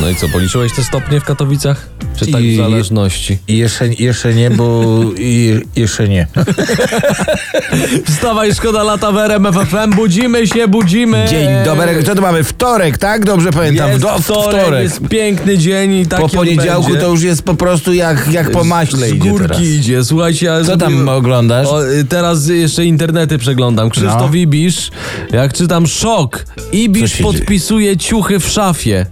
No i co, policzyłeś te stopnie w Katowicach? Czy tak w zależności? Jeszcze, jeszcze nie, bo i, jeszcze nie. Wstawaj, szkoda lata w RMF FM, budzimy się, budzimy! Dzień dobry. Co to mamy? Wtorek, tak? Dobrze pamiętam. Jest Do, wtorek, jest piękny dzień i taki Po poniedziałku on będzie. to już jest po prostu jak, jak po maśle Z idzie górki teraz. idzie, słuchajcie. ale Co tam oglądasz? O, y, teraz jeszcze internety przeglądam. Krzysztof No. Ibisz, jak czytam, szok. Ibisz podpisuje ciuchy w szafie.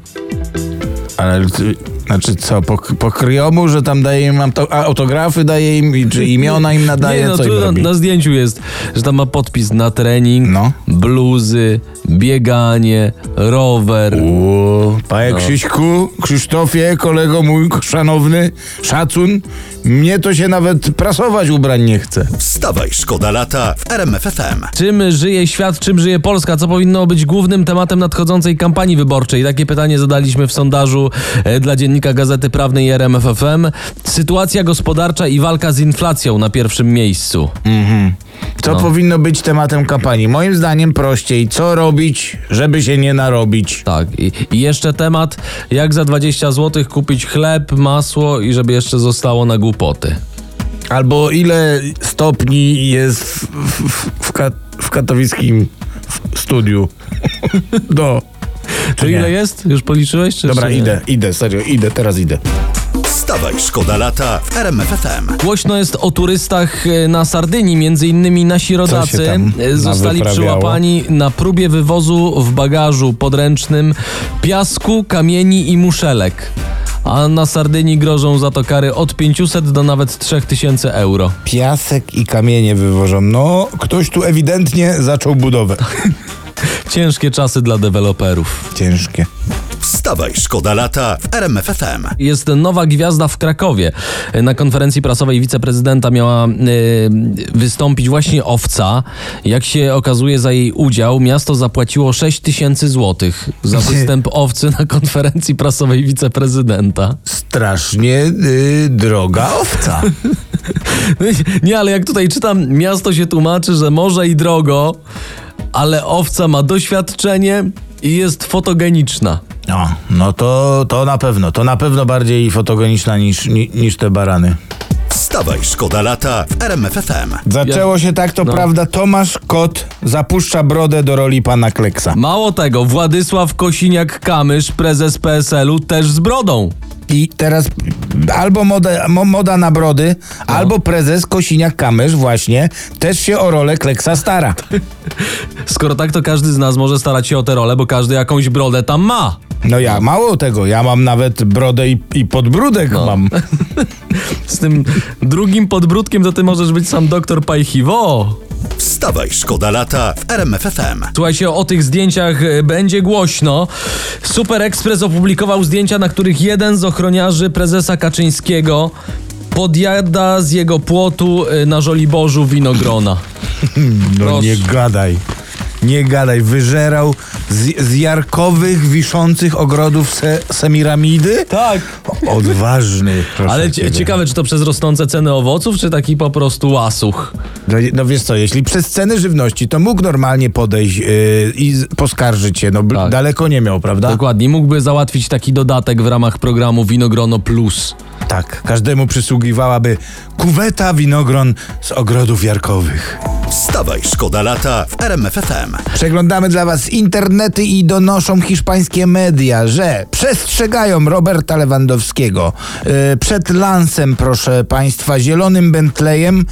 Ale ty- znaczy co, po, po kryjomu, że tam daje im autografy, daje im, czy imiona im nadaje, Nie, no co tu im na, robi? na zdjęciu jest, że tam ma podpis na trening, No. bluzy, bieganie, rower. Uuu, panie No. Krzyśku, Krzysztofie, kolego mój szanowny, szacun, mnie to się nawet prasować ubrań nie chce. Wstawaj, szkoda lata w RMFFM. Czym żyje świat, czym żyje Polska? Co powinno być głównym tematem nadchodzącej kampanii wyborczej? Takie pytanie zadaliśmy w sondażu e, dla dziennika Gazety Prawnej RMFFM. Sytuacja gospodarcza i walka z inflacją na pierwszym miejscu. Co No. powinno być tematem kampanii? Moim zdaniem prościej, co robić, żeby się nie narobić. Tak, i, jeszcze temat, jak za 20 zł kupić chleb, masło i żeby jeszcze zostało na głupoty. Albo ile stopni jest w, w, w, w katowickim studiu. Do. To nie? ile jest? Już policzyłeś? Czy Dobra, idę, idę, serio, idę, teraz idę. Wstawaj, szkoda lata w RMFFM. Głośno jest o turystach e, na Sardynii, między innymi nasi rodacy e, zostali przyłapani na próbie wywozu w bagażu podręcznym piasku, kamieni i muszelek. A na Sardynii grożą za to kary od 500 do nawet 3000 euro. Piasek i kamienie wywożą. No, ktoś tu ewidentnie zaczął budowę. Ciężkie czasy dla deweloperów. Ciężkie. Wstawaj, szkoda lata w RMFFM. Jest nowa gwiazda w Krakowie. Na konferencji prasowej wiceprezydenta miała e, wystąpić właśnie owca. Jak się okazuje, za jej udział miasto zapłaciło 6 tysięcy złotych za występ owcy na konferencji prasowej wiceprezydenta. Strasznie y, droga owca. Nie, ale jak tutaj czytam, miasto się tłumaczy, że może i drogo, ale owca ma doświadczenie i jest fotogeniczna. No, no to, to na pewno. To na pewno bardziej fotogeniczna niż, ni, niż te barany. Wstawaj, szkoda lata w RMFFM. Zaczęło się tak, to No. prawda. Tomasz Kot zapuszcza brodę do roli pana Kleksa. Mało tego, Władysław Kosiniak-Kamysz, prezes PSL-u, też z brodą. I teraz albo moda, mo, moda na brody, No. albo prezes Kosiniak-Kamysz właśnie też się o rolę Kleksa stara. Skoro tak, to każdy z nas może starać się o tę rolę, bo każdy jakąś brodę tam ma. No ja, mało tego, ja mam nawet brodę i, i podbródek No. mam. Z tym drugim podbródkiem to ty możesz być sam doktor Pajchiwo. Wstawaj, szkoda lata w RMFFM. Słuchajcie, o tych zdjęciach e, będzie głośno. Super Express opublikował zdjęcia, na których jeden z ochroniarzy prezesa Kaczyńskiego podjada z jego płotu e, na Żoliborzu winogrona. No Proszę. nie gadaj. Nie gadaj, wyżerał z, z jarkowych, wiszących ogrodów se, semiramidy? Tak. Odważny. Ale cie- ciekawe, czy to przez rosnące ceny owoców, czy taki po prostu łasuch? No, no wiesz co, jeśli przez ceny żywności, to mógł normalnie podejść yy, i poskarżyć się. No Tak. daleko nie miał, prawda? Dokładnie, mógłby załatwić taki dodatek w ramach programu Winogrono Plus. Tak. Każdemu przysługiwałaby kuweta winogron z ogrodów jarkowych. Wstawaj, szkoda lata w RMFFM. Przeglądamy dla was internety i donoszą hiszpańskie media, że przestrzegają Roberta Lewandowskiego yy, przed lansem, proszę państwa, zielonym Bentleyem,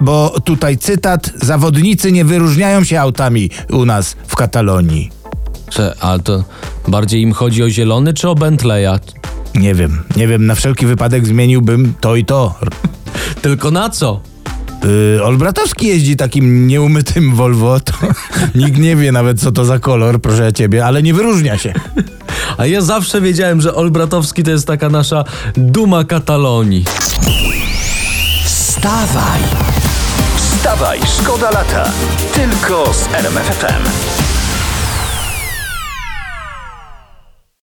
bo tutaj cytat, zawodnicy nie wyróżniają się autami u nas w Katalonii. Czy, ale to bardziej im chodzi o zielony czy o Bentleya? Nie wiem, nie wiem, na wszelki wypadek zmieniłbym to i to. Tylko na co? Yy, Olbratowski jeździ takim nieumytym Volvo, to nikt nie wie nawet co to za kolor, proszę ciebie, ale nie wyróżnia się. A ja zawsze wiedziałem, że Olbratowski to jest taka nasza duma Katalonii. Wstawaj! Wstawaj, szkoda lata. Tylko z RMFFM.